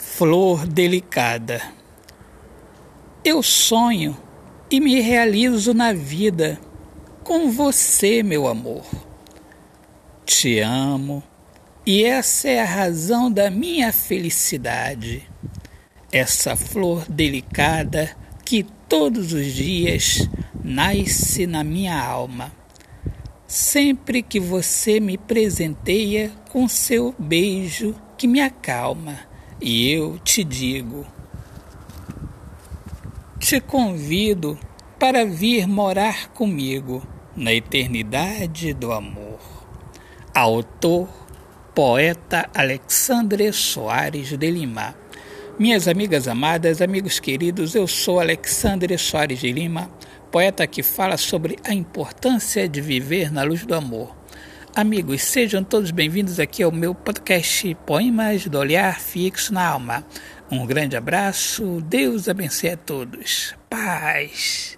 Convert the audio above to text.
Flor delicada. Eu sonho e me realizo na vida com você, meu amor. Te amo e essa é a razão da minha felicidade. Essa flor delicada que todos os dias nasce na minha alma. Sempre que você me presenteia com seu beijo que me acalma e eu te digo: te convido para vir morar comigo na eternidade do amor. Autor, poeta Alexandre Soares de Lima. Minhas amigas amadas, amigos queridos, eu sou Alexandre Soares de Lima, poeta que fala sobre a importância de viver na luz do amor. Amigos, sejam todos bem-vindos aqui ao meu podcast Poemas do Olhar Fixo na Alma. Um grande abraço, Deus abençoe a todos. Paz.